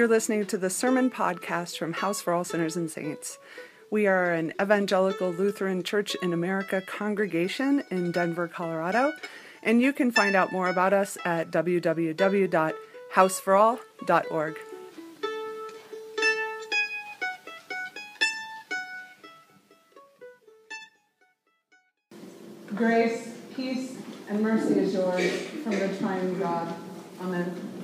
You're listening to the Sermon Podcast from House for All Sinners and Saints. We are an evangelical Lutheran Church in America congregation in Denver, Colorado, and you can find out more about us at www.houseforall.org. Grace, peace, and mercy is yours from the triune God. Amen.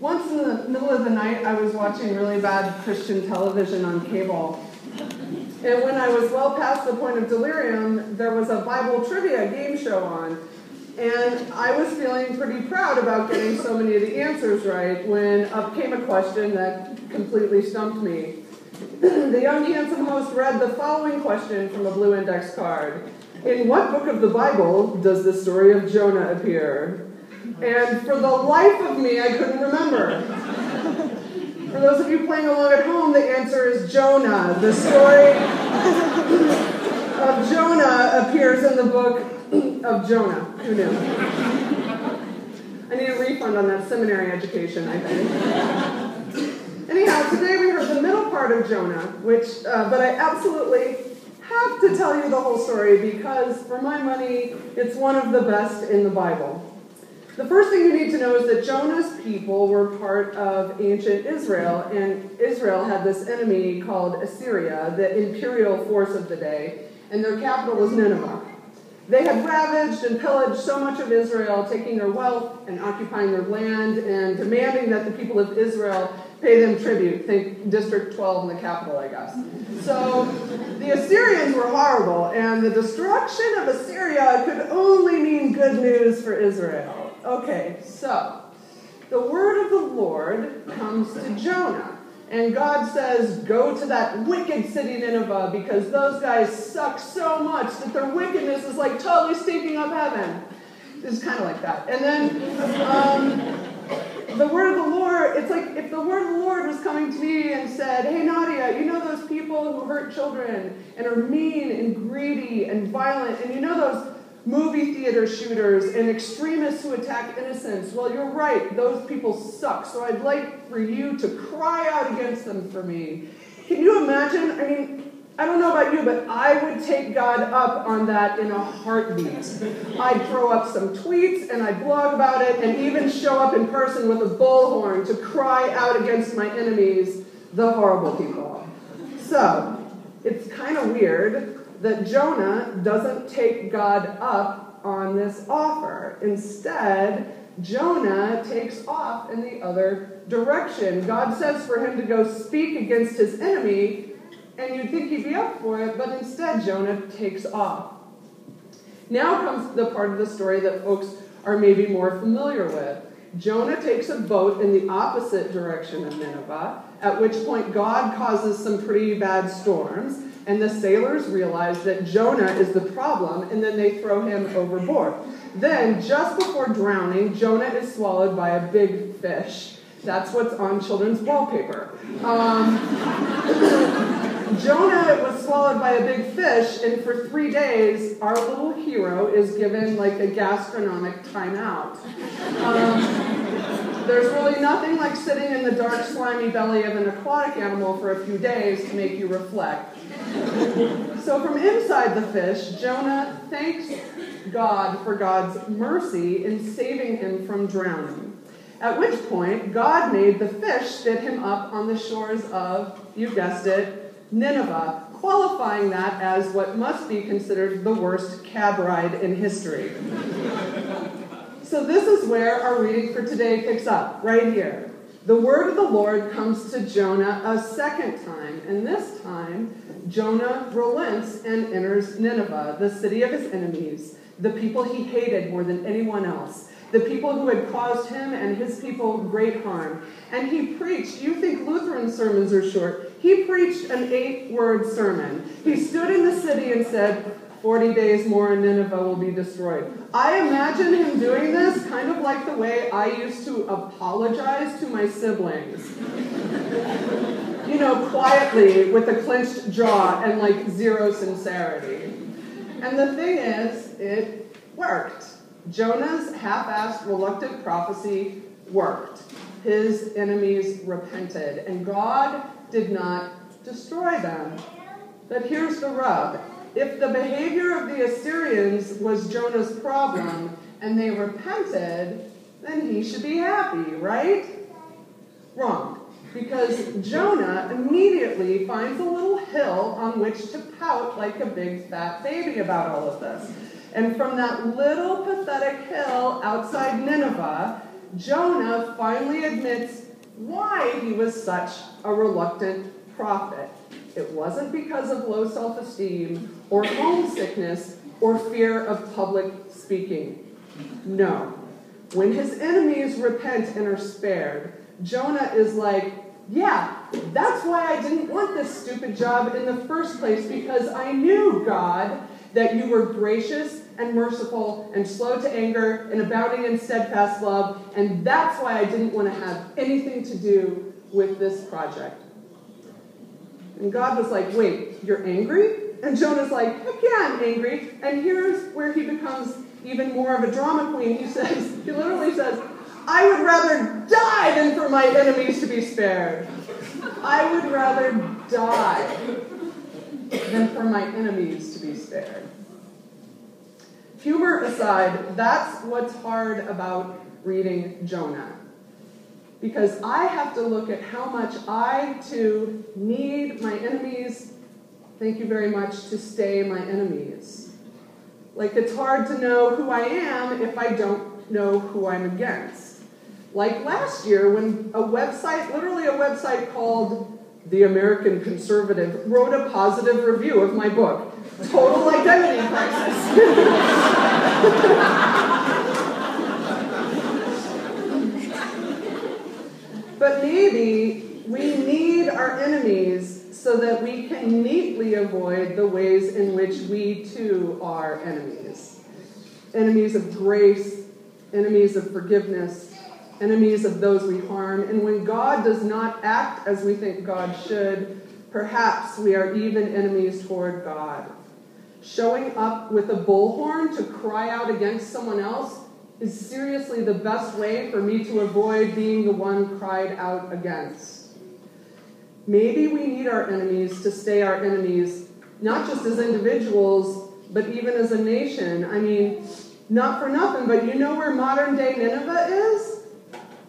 Once in the middle of the night, I was watching really bad Christian television on cable. And when I was well past the point of delirium, there was a Bible trivia game show on. And I was feeling pretty proud about getting so many of the answers right when up came a question that completely stumped me. the young handsome host read the following question from a blue index card In what book of the Bible does the story of Jonah appear? And for the life of me, I couldn't remember. For those of you playing along at home, the answer is Jonah. The story of Jonah appears in the book of Jonah. Who knew? I need a refund on that seminary education, I think. Anyhow, today we heard the middle part of Jonah, which, uh, but I absolutely have to tell you the whole story because, for my money, it's one of the best in the Bible. The first thing you need to know is that Jonah's people were part of ancient Israel, and Israel had this enemy called Assyria, the imperial force of the day, and their capital was Nineveh. They had ravaged and pillaged so much of Israel, taking their wealth and occupying their land and demanding that the people of Israel pay them tribute. Think District 12 in the Capitol, I guess. So the Assyrians were horrible, and the destruction of Assyria could only mean good news for Israel. Okay, so the word of the Lord comes to Jonah. And God says, Go to that wicked city Nineveh because those guys suck so much that their wickedness is like totally stinking up heaven. It's kind of like that. And then um, the word of the Lord, it's like if the word of the Lord was coming to me and said, Hey, Nadia, you know those people who hurt children and are mean and greedy and violent, and you know those movie theater shooters and extremists who attack innocents. Well, you're right, those people suck. So I'd like for you to cry out against them for me. Can you imagine? I mean, I don't know about you, but I would take God up on that in a heartbeat. I'd throw up some tweets and I'd blog about it and even show up in person with a bullhorn to cry out against my enemies, the horrible people. So, it's kind of weird that Jonah doesn't take God up on this offer. Instead, Jonah takes off in the other direction. God says for him to go speak against his enemy, and you'd think he'd be up for it, but instead, Jonah takes off. Now comes the part of the story that folks are maybe more familiar with. Jonah takes a boat in the opposite direction of Nineveh, at which point God causes some pretty bad storms and the sailors realize that Jonah is the problem, and then they throw him overboard. Then, just before drowning, Jonah is swallowed by a big fish. That's what's on children's wallpaper. Um, Jonah was swallowed by a big fish, and for three days, our little hero is given like a gastronomic timeout. Um, there's really nothing like sitting in the dark, slimy belly of an aquatic animal for a few days to make you reflect. So from inside the fish, Jonah thanks God for God's mercy in saving him from drowning. At which point, God made the fish spit him up on the shores of, you guessed it, Nineveh, qualifying that as what must be considered the worst cab ride in history. so, this is where our reading for today picks up, right here. The word of the Lord comes to Jonah a second time, and this time Jonah relents and enters Nineveh, the city of his enemies, the people he hated more than anyone else, the people who had caused him and his people great harm. And he preached, you think Lutheran sermons are short, he preached an eight word sermon. He stood in the city and said, 40 days more and Nineveh will be destroyed. I imagine him doing this kind of like the way I used to apologize to my siblings you know, quietly with a clenched jaw and like zero sincerity. And the thing is, it worked. Jonah's half assed, reluctant prophecy worked. his enemies repented, and God did not destroy them. But here's the rub if the behavior of the Assyrians was Jonah's problem and they repented, then he should be happy, right? Wrong. Because Jonah immediately finds a little hill on which to pout like a big fat baby about all of this. And from that little pathetic hill outside Nineveh, Jonah finally admits why he was such a reluctant prophet. It wasn't because of low self esteem or homesickness or fear of public speaking. No. When his enemies repent and are spared, Jonah is like, yeah, that's why I didn't want this stupid job in the first place because I knew, God, that you were gracious and merciful and slow to anger and abounding in steadfast love, and that's why I didn't want to have anything to do with this project. And God was like, wait, you're angry? And Jonah's like, heck yeah, I'm angry. And here's where he becomes even more of a drama queen. He says, he literally says, I would rather die than for my enemies to be spared. I would rather die than for my enemies to be spared. Humor aside, that's what's hard about reading Jonah. Because I have to look at how much I too need my enemies, thank you very much, to stay my enemies. Like it's hard to know who I am if I don't know who I'm against. Like last year when a website, literally a website called The American Conservative, wrote a positive review of my book, Total Identity Crisis. But maybe we need our enemies so that we can neatly avoid the ways in which we too are enemies. Enemies of grace, enemies of forgiveness, enemies of those we harm. And when God does not act as we think God should, perhaps we are even enemies toward God. Showing up with a bullhorn to cry out against someone else is seriously the best way for me to avoid being the one cried out against. Maybe we need our enemies to stay our enemies, not just as individuals, but even as a nation. I mean, not for nothing, but you know where modern day Nineveh is?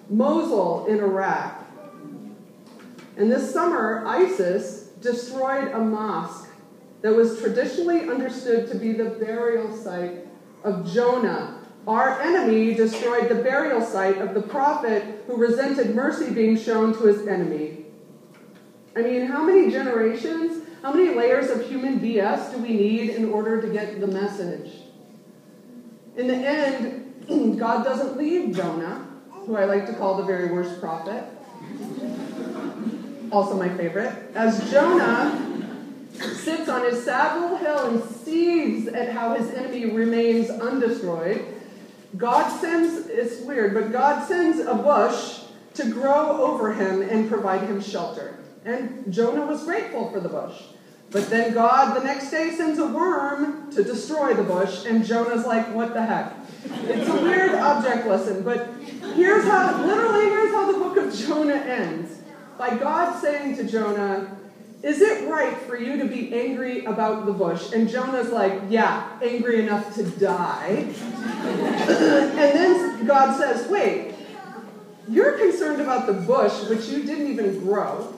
Mosul in Iraq. And this summer, ISIS destroyed a mosque that was traditionally understood to be the burial site of Jonah, our enemy destroyed the burial site of the prophet who resented mercy being shown to his enemy. I mean, how many generations, how many layers of human BS do we need in order to get the message? In the end, God doesn't leave Jonah, who I like to call the very worst prophet, also my favorite, as Jonah sits on his sad little hill and sees at how his enemy remains undestroyed God sends, it's weird, but God sends a bush to grow over him and provide him shelter. And Jonah was grateful for the bush. But then God the next day sends a worm to destroy the bush, and Jonah's like, what the heck? It's a weird object lesson, but here's how, literally, here's how the book of Jonah ends. By God saying to Jonah, is it right for you to be angry about the bush? And Jonah's like, Yeah, angry enough to die. and then God says, Wait, you're concerned about the bush, which you didn't even grow.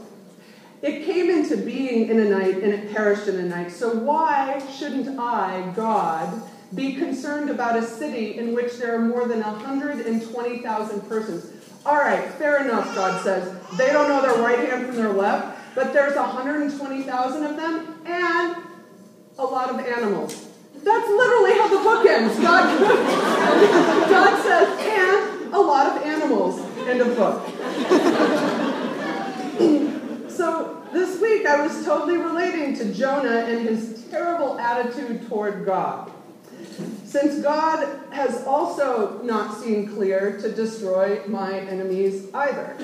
It came into being in a night and it perished in a night. So why shouldn't I, God, be concerned about a city in which there are more than 120,000 persons? All right, fair enough, God says. They don't know their right hand from their left but there's 120,000 of them and a lot of animals. That's literally how the book ends. God, God says, and a lot of animals. End of book. so this week I was totally relating to Jonah and his terrible attitude toward God. Since God has also not seen clear to destroy my enemies either.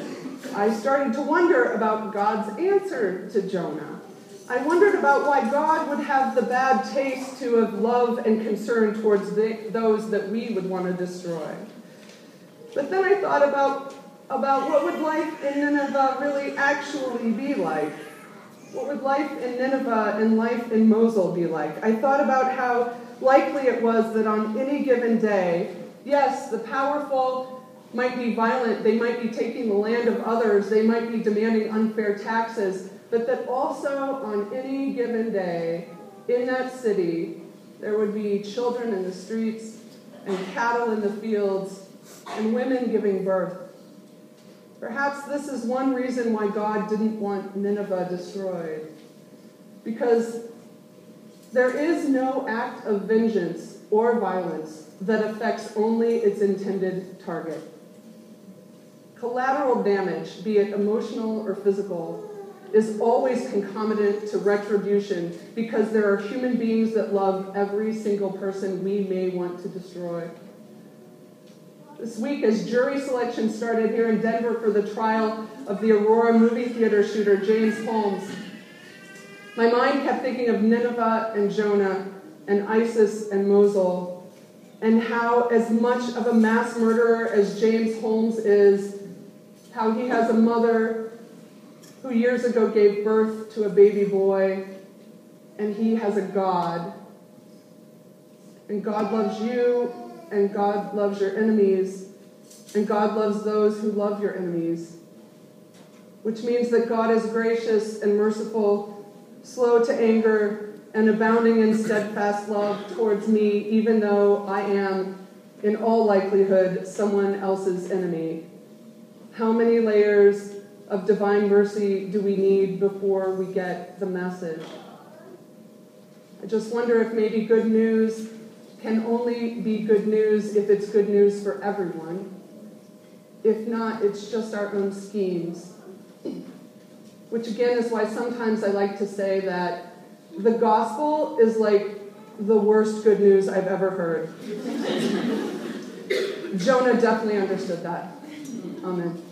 I started to wonder about God's answer to Jonah. I wondered about why God would have the bad taste to have love and concern towards the, those that we would want to destroy. But then I thought about about what would life in Nineveh really actually be like. What would life in Nineveh and life in Mosul be like? I thought about how likely it was that on any given day, yes, the powerful might be violent, they might be taking the land of others, they might be demanding unfair taxes, but that also on any given day in that city, there would be children in the streets and cattle in the fields and women giving birth. Perhaps this is one reason why God didn't want Nineveh destroyed. Because there is no act of vengeance or violence that affects only its intended target. Collateral damage, be it emotional or physical, is always concomitant to retribution because there are human beings that love every single person we may want to destroy. This week, as jury selection started here in Denver for the trial of the Aurora movie theater shooter James Holmes, my mind kept thinking of Nineveh and Jonah and ISIS and Mosul, and how, as much of a mass murderer as James Holmes is, how he has a mother who years ago gave birth to a baby boy, and he has a God. And God loves you, and God loves your enemies, and God loves those who love your enemies. Which means that God is gracious and merciful, slow to anger, and abounding in steadfast love towards me, even though I am, in all likelihood, someone else's enemy. How many layers of divine mercy do we need before we get the message? I just wonder if maybe good news can only be good news if it's good news for everyone. If not, it's just our own schemes which again is why sometimes I like to say that the gospel is like the worst good news I've ever heard. Jonah definitely understood that. Amen.